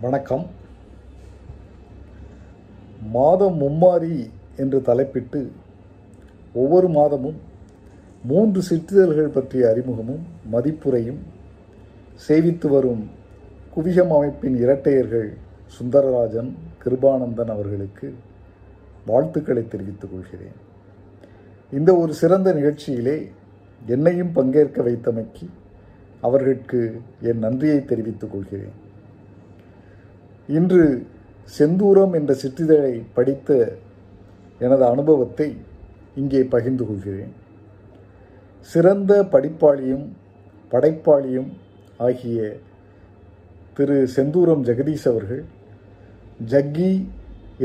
வணக்கம். மாதம் மும்மாரி என்று தலைப்பிட்டு ஒவ்வொரு மாதமும் மூன்று சிற்றிதழ்கள் பற்றிய அறிமுகமும் மதிப்புரையும் சேவித்து வரும் குவிகம் அமைப்பின் இரட்டையர்கள் சுந்தரராஜன் கிருபானந்தன் அவர்களுக்கு வாழ்த்துக்களை தெரிவித்துக் கொள்கிறேன். இந்த ஒரு சிறந்த நிகழ்ச்சியிலே என்னையும் பங்கேற்க வைத்தமைக்கு அவர்களுக்கு என் நன்றியை தெரிவித்துக் கொள்கிறேன். இன்று செந்தூரம் என்ற சிற்றிதழை படித்த எனது அனுபவத்தை இங்கே பகிர்ந்து கொள்கிறேன். சிறந்த படிப்பாளியும் படைப்பாளியும் ஆகிய திரு செந்தூரம் ஜெகதீஷ் அவர்கள் ஜக்கி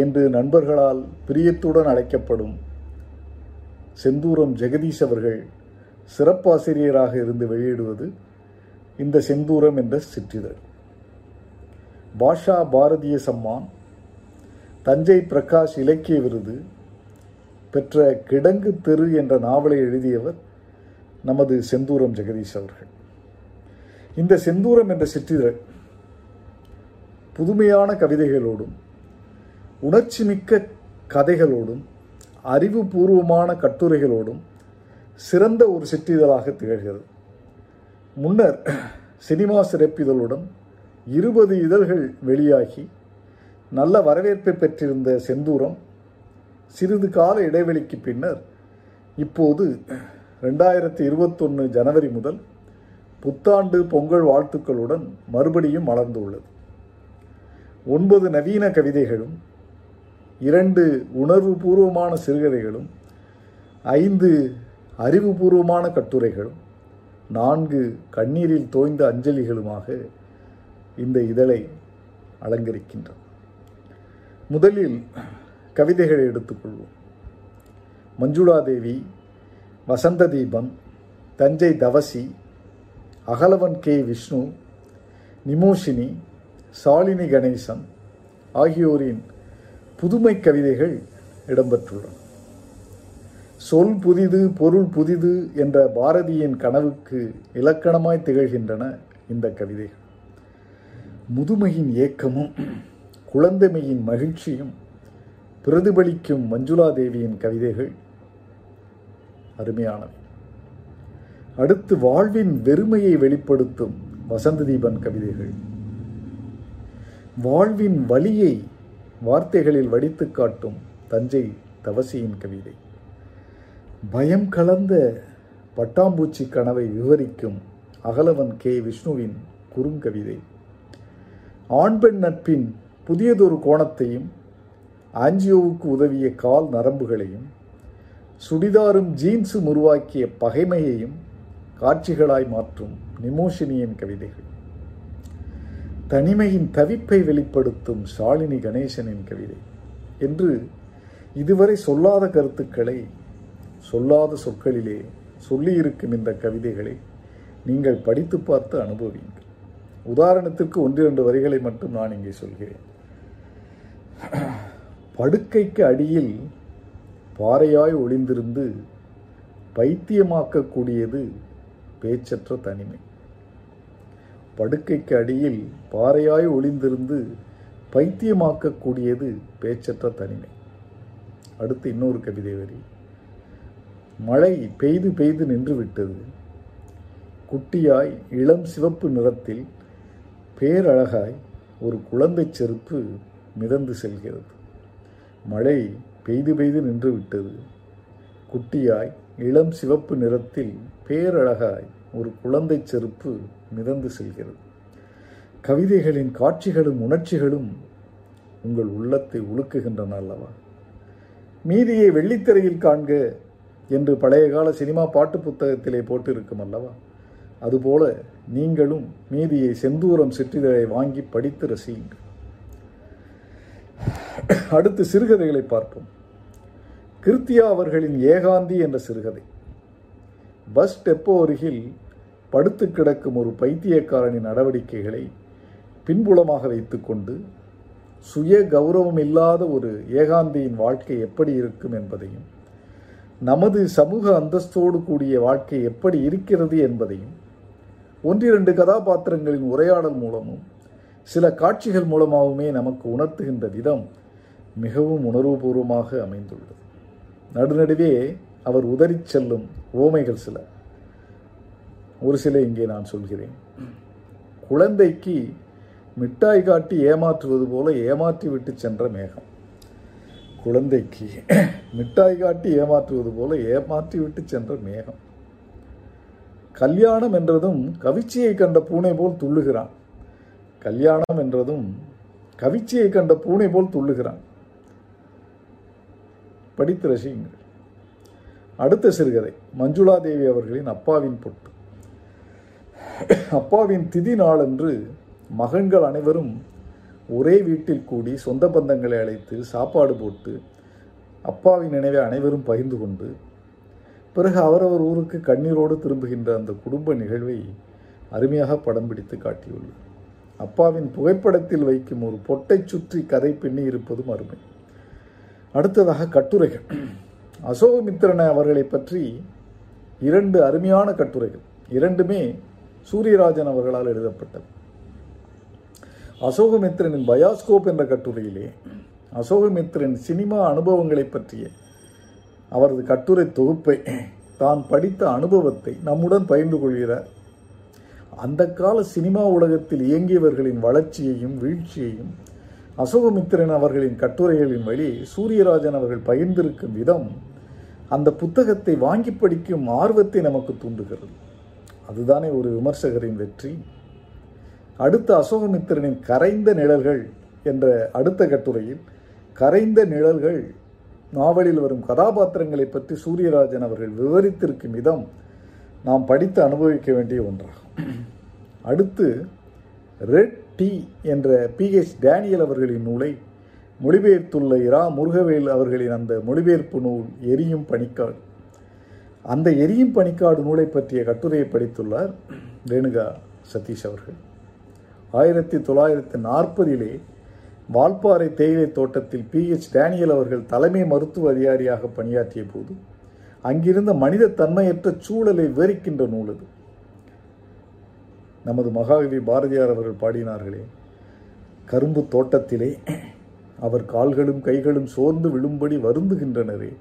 என்று நண்பர்களால் பிரியத்துடன் அழைக்கப்படும் செந்தூரம் ஜெகதீஷ் அவர்கள் சிறப்பாசிரியராக இருந்து வெளியிடுவது இந்த செந்தூரம் என்ற சிற்றிதழ். பாஷா பாரதிய சம்மான் தஞ்சை பிரகாஷ் இலக்கிய விருது பெற்ற கிடங்கு தெரு என்ற நாவலை எழுதியவர் நமது செந்தூரம் ஜெகதீஷ் அவர்கள். இந்த செந்தூரம் என்ற சிற்றிதழ் புதுமையான கவிதைகளோடும் உணர்ச்சிமிக்க கதைகளோடும் அறிவுபூர்வமான கட்டுரைகளோடும் சிறந்த ஒரு சிற்றிதழாக திகழ்கிறது. முன்னர் சினிமா சிறப்பிதழுடன் இருபது இதழ்கள் வெளியாகி நல்ல வரவேற்பை பெற்றிருந்த செந்தூரம் சிறிது கால இடைவெளிக்கு பின்னர் இப்போது ரெண்டாயிரத்தி இருபத்தொன்று ஜனவரி முதல் புத்தாண்டு பொங்கல் வாழ்த்துக்களுடன் மறுபடியும் மலர்ந்துள்ளது. ஒன்பது நவீன கவிதைகளும் இரண்டு உணர்வுபூர்வமான சிறுகதைகளும் ஐந்து அறிவுபூர்வமான கட்டுரைகளும் நான்கு கண்ணீரில் தோய்ந்த அஞ்சலிகளுமாக இந்த இதழை அலங்கரிக்கின்றது முதலில் கவிதைகளை எடுத்துக்கொள்வோம். மஞ்சுளாதேவி வசந்த தீபம் தஞ்சை தவசி அகலவன் கே விஷ்ணு நிமோஷினி சாலினி கணேசன் ஆகியோரின் புதுமை கவிதைகள் இடம்பெற்றுள்ளன. சொல் புதிது பொருள் புதிது என்ற பாரதியின் கனவுக்கு இலக்கணமாய் திகழ்கின்றன இந்த கவிதைகள். முதுமையின் ஏக்கமும் குழந்தைமையின் மகிழ்ச்சியும் பிரதிபலிக்கும் மஞ்சுளாதேவியின் கவிதைகள் அருமையானவை. அடுத்து வாழ்வின் வெறுமையை வெளிப்படுத்தும் வசந்த தீபன் கவிதைகள். வாழ்வின் வலியை வார்த்தைகளில் வடித்து காட்டும் தஞ்சை தவசியின் கவிதை. பயம் கலந்த பட்டாம்பூச்சி கனவை விவரிக்கும் அகலவன் கே. விஷ்ணுவின் குறுங்கவிதை. ஆண் பெண் நட்பின் புதியதொரு கோணத்தையும் ஆஞ்சியோவுக்கு உதவிய கால் நரம்புகளையும் சுடிதாரும் ஜீன்ஸும் உருவாக்கிய பகைமையையும் காட்சிகளாய் மாற்றும் நிமோஷினியின் கவிதைகள். தனிமையின் தவிப்பை வெளிப்படுத்தும் ஷாலினி கணேசனின் கவிதை. என்று இதுவரை சொல்லாத கருத்துக்களை சொல்லாத சொற்களிலே சொல்லியிருக்கும் இந்த கவிதைகளை நீங்கள் படித்து பார்த்து அனுபவியுங்கள். உதாரணத்திற்கு ஒன்றிரண்டு வரிகளை மட்டும் நான் இங்கே சொல்கிறேன். படுக்கைக்கு அடியில் பாறையாய் ஒளிந்திருந்து பைத்தியமாக்கக்கூடியது பேச்சற்ற தனிமை. படுக்கைக்கு அடியில் பாறையாய் ஒளிந்திருந்து பைத்தியமாக்கக்கூடியது பேச்சற்ற தனிமை. அடுத்து இன்னொரு கவிதை வரி. மழை பெய்து பெய்து நின்றுவிட்டது. குட்டியாய் இளம் சிவப்பு நிறத்தில் பேரழகாய் ஒரு குழந்தை செருப்பு மிதந்து செல்கிறது. மழை பெய்து பெய்து நின்று விட்டது. குட்டியாய் இளம் சிவப்பு நிறத்தில் பேரழகாய் ஒரு குழந்தை செருப்பு மிதந்து செல்கிறது. கவிதைகளின் காட்சிகளும் உணர்ச்சிகளும் உங்கள் உள்ளத்தை உழுக்குகின்றன அல்லவா? மீதியை வெள்ளித்திரையில் காண்க என்று பழைய கால சினிமா பாட்டு புத்தகத்திலே போட்டிருக்கும் அல்லவா? அதுபோல நீங்களும் மீதியை செந்தூரம் சிற்றிதழை வாங்கி படித்து ரசியுங்கள். அடுத்து சிறுகதைகளை பார்ப்போம். கிருத்தியா அவர்களின் ஏகாந்தி என்ற சிறுகதை. பஸ் டெப்போ அருகில் படுத்து கிடக்கும் ஒரு பைத்தியக்காரனின் நடவடிக்கைகளை பின்புலமாக வைத்துக்கொண்டு சுய கௌரவம் இல்லாத ஒரு ஏகாந்தியின் வாழ்க்கை எப்படி இருக்கும் என்பதையும் நமது சமூக அந்தஸ்தோடு கூடிய வாழ்க்கை எப்படி இருக்கிறது என்பதையும் ஒன்றிரண்டு கதாபாத்திரங்களின் உரையாடல் மூலமும் சில காட்சிகள் மூலமாகவுமே நமக்கு உணர்த்துகின்ற விதம் மிகவும் உணர்வுபூர்வமாக அமைந்துள்ளது. நடுநடுவே அவர் உதறிச் செல்லும் ஓமைகள் சில. ஒரு சில இங்கே நான் சொல்கிறேன். குழந்தைக்கு மிட்டாய் காட்டி ஏமாற்றுவது போல ஏமாற்றி விட்டு சென்ற மேகம். குழந்தைக்கு மிட்டாய் காட்டி ஏமாற்றுவது போல ஏமாற்றி விட்டு சென்ற மேகம். கல்யாணம் என்றதும் கவிச்சியை கண்ட பூனை போல் துள்ளுகிறான். கல்யாணம் என்றதும் கவிச்சியை கண்ட பூனை போல் துள்ளுகிறான். படித்து ரசியுங்கள். அடுத்த சிறுகதை. மஞ்சுளா தேவி அவர்களின் அப்பாவின் பொட்டு. அப்பாவின் திதி நாளன்று மகன்கள் அனைவரும் ஒரே வீட்டில் கூடி சொந்த பந்தங்களை அழைத்து சாப்பாடு போட்டு அப்பாவின் நினைவை அனைவரும் பகிர்ந்து கொண்டு பிறகு அவரவர் ஊருக்கு கண்ணீரோடு திரும்புகின்ற அந்த குடும்ப நிகழ்வை அருமையாக படம் பிடித்து காட்டியுள்ளார். அப்பாவின் புகைப்படத்தில் வைக்கும் ஒரு பொட்டை சுற்றி கதை பின்னி இருப்பதும் அருமை. அடுத்ததாக கட்டுரைகள். அசோகமித்திரன அவர்களை பற்றி இரண்டு அருமையான கட்டுரைகள். இரண்டுமே சூரியராஜன் அவர்களால் எழுதப்பட்டது. அசோகமித்திரனின் பயாஸ்கோப் என்ற கட்டுரையிலே அசோகமித்திரன் சினிமா அனுபவங்களை பற்றிய அவரது கட்டுரை தொகுப்பை தான் படித்த அனுபவத்தை நம்முடன் பகிர்ந்து கொள்கிறார். அந்த கால சினிமா உலகத்தில் இயங்கியவர்களின் வளர்ச்சியையும் வீழ்ச்சியையும் அசோகமித்திரன் அவர்களின் கட்டுரைகளின் வழி சூரியராஜன் அவர்கள் பகிர்ந்திருக்கும் விதம் அந்த புத்தகத்தை வாங்கி படிக்கும் ஆர்வத்தை நமக்கு தூண்டுகிறது. அதுதானே ஒரு விமர்சகரின் வெற்றி. அடுத்த அசோகமித்திரனின் கரைந்த நிழல்கள் என்ற அடுத்த கட்டுரையில் கரைந்த நிழல்கள் நாவலில் வரும் கதாபாத்திரங்களை பற்றி சூரியராஜன் அவர்கள் விவரித்திருக்கும் விதம் நாம் படித்து அனுபவிக்க வேண்டிய ஒன்றாகும். அடுத்து ரெட் டி என்ற பிஹெச் டேனியல் அவர்களின் நூலை மொழிபெயர்த்துள்ள இரா முருகவேல் அவர்களின் அந்த மொழிபெயர்ப்பு நூல் எரியும் பணிக்காடு அந்த எரியும் பணிக்காடு நூலை பற்றிய கட்டுரையை படித்துள்ளார் ரேணுகா சதீஷ் அவர்கள். ஆயிரத்தி தொள்ளாயிரத்தி நாற்பதிலே வால்பாறை தேயிலை தோட்டத்தில் பிஹெச் டேனியல் அவர்கள் தலைமை மருத்துவ அதிகாரியாக பணியாற்றிய போது அங்கிருந்த மனித தன்மையற்ற சூழலை விவரிக்கின்ற நூல் அது. நமது மகாகவி பாரதியார் அவர்கள் பாடினார்களே கரும்பு தோட்டத்திலே அவர் கால்களும் கைகளும் சோர்ந்து விழும்படி வருந்துகின்றனரே.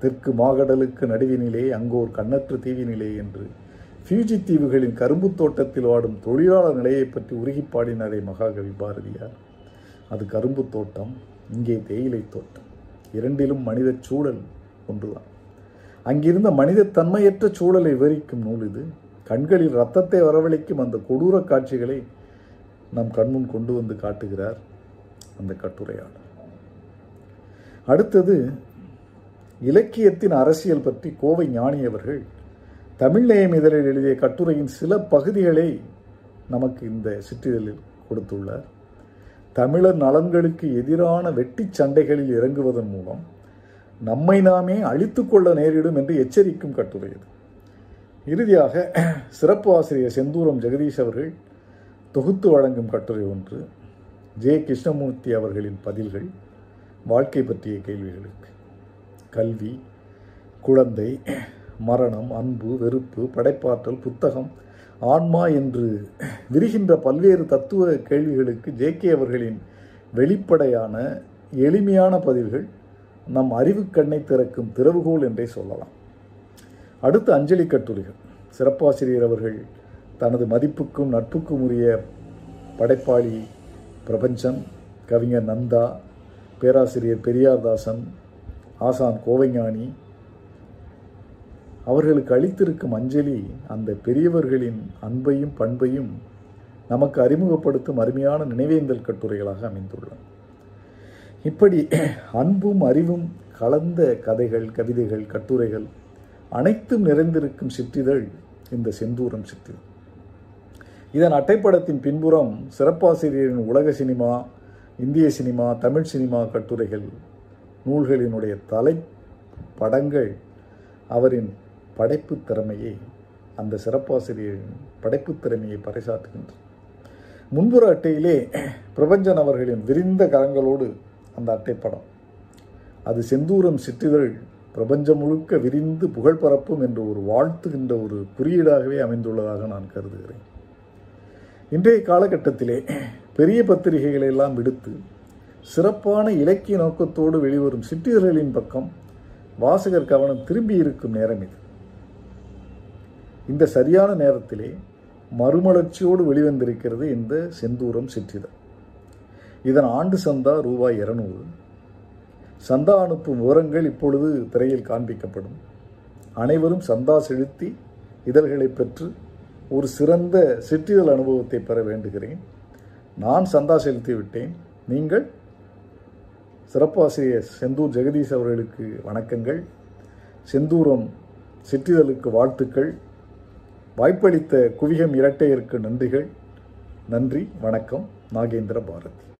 தெற்கு மாகடலுக்கு நடுவினிலே அங்கோர் கண்ணற்ற தீவினிலே என்று ஃபியூஜி தீவுகளின் கரும்பு தோட்டத்தில் வாடும் தொழிலாளர் நிலையை பற்றி உருகி பாடினாரே மகாகவி பாரதியார். அது கரும்பு தோட்டம் இங்கே தேயிலை தோட்டம். இரண்டிலும் மனித சூழல் ஒன்றுதான். அங்கிருந்த மனித தன்மையற்ற சூழலை விவரிக்கும் நூல் இது. கண்களில் ரத்தத்தை வரவழைக்கும் அந்த கொடூர காட்சிகளை நம் கண்முன் கொண்டு வந்து காட்டுகிறார் அந்த கட்டுரையாளர். அடுத்தது இலக்கியத்தின் அரசியல் பற்றி கோவை ஞானி அவர்கள் தமிழ் இதழில் எழுதிய கட்டுரையின் சில பகுதிகளை நமக்கு இந்த சிற்றிதழில் கொடுத்துள்ளார். தமிழர் நலன்களுக்கு எதிரான வெட்டி சண்டைகளில் இறங்குவதன் மூலம் நம்மை நாமே அழித்து கொள்ள நேரிடும் என்று எச்சரிக்கும் கட்டுரை இது இறுதியாக சிறப்பு ஆசிரியர் செந்தூரம் ஜெகதீஷ் அவர்கள் தொகுத்து வழங்கும் கட்டுரை ஒன்று ஜே. கிருஷ்ணமூர்த்தி அவர்களின் பதில்கள் வாழ்க்கை பற்றிய கேள்விகளுக்கு. கல்வி குழந்தை மரணம் அன்பு வெறுப்பு படைப்பாற்றல் புத்தகம் ஆன்மா என்று விரிகின்ற பல்வேறு தத்துவ கேள்விகளுக்கு ஜே கே அவர்களின் வெளிப்படையான எளிமையான பதில்கள் நம் அறிவு கண்ணை திறக்கும் திறவுகோல் என்றே சொல்லலாம். அடுத்த அஞ்சலி கட்டுரைகள். சிறப்பாசிரியர் அவர்கள் தனது மதிப்புக்கும் நட்புக்கும் உரிய படைப்பாளி பிரபஞ்சன் கவிஞர் நந்தா பேராசிரியர் பெரியார்தாசன் ஆசான் கோவைஞானி அவர்களுக்கு அளித்திருக்கும் அஞ்சலி அந்த பெரியவர்களின் அன்பையும் பண்பையும் நமக்கு அறிமுகப்படுத்தும் அருமையான நினைவேந்தல் கட்டுரைகளாக அமைந்துள்ளன. இப்படி அன்பும் அறிவும் கலந்த கதைகள் கவிதைகள் கட்டுரைகள் அனைத்தும் நிறைந்திருக்கும் சிற்றிதழ் இந்த செந்தூரம் சிற்றிதழ். இதன் அட்டைப்படத்தின் பின்புறம் சிறப்பாசிரியரின் உலக சினிமா இந்திய சினிமா தமிழ் சினிமா கட்டுரைகள் நூல்களினுடைய தலை படங்கள் அவரின் படைப்பு திறமையை அந்த சிறப்பாசிரியரின் படைப்பு திறமையை பறைசாற்றுகின்றது. முன்புற அட்டையிலே பிரபஞ்சன் அவர்களின் விரிந்த கரங்களோடு அந்த அட்டை படம் அது செந்தூரம் சிற்றிதழ் பிரபஞ்சம் முழுக்க விரிந்து புகழ் பரப்பும் என்று ஒரு வாழ்த்துகின்ற ஒரு குறியீடாகவே அமைந்துள்ளதாக நான் கருதுகிறேன். இன்றைய காலகட்டத்திலே பெரிய பத்திரிகைகளை எல்லாம் விடுத்து சிறப்பான இலக்கிய நோக்கத்தோடு வெளிவரும் சிற்றிதழ்களின் பக்கம் வாசகர் கவனம் திரும்பி இருக்கும் நேரம் இது. இந்த சரியான நேரத்திலே மறுமலர்ச்சியோடு வெளிவந்திருக்கிறது இந்த செந்தூரம் சிற்றிதழ். இதன் ஆண்டு சந்தா ரூபாய் இருநூறு. சந்தா அனுப்பும் விவரங்கள் இப்பொழுது திரையில் காண்பிக்கப்படும். அனைவரும் சந்தா செலுத்தி இதழ்களை பெற்று ஒரு சிறந்த சிற்றிதழ் அனுபவத்தை பெற வேண்டுகிறேன். நான் சந்தா செலுத்தி விட்டேன். நீங்கள்? சிறப்பாசிரியர் செந்தூர் ஜெகதீஷ் அவர்களுக்கு வணக்கங்கள். செந்தூரம் சிற்றிதழுக்கு வாழ்த்துக்கள். வாய்ப்பளித்த குவிகம் இரட்டையருக்கு நன்றிகள். நன்றி வணக்கம். நாகேந்திர பாரதி.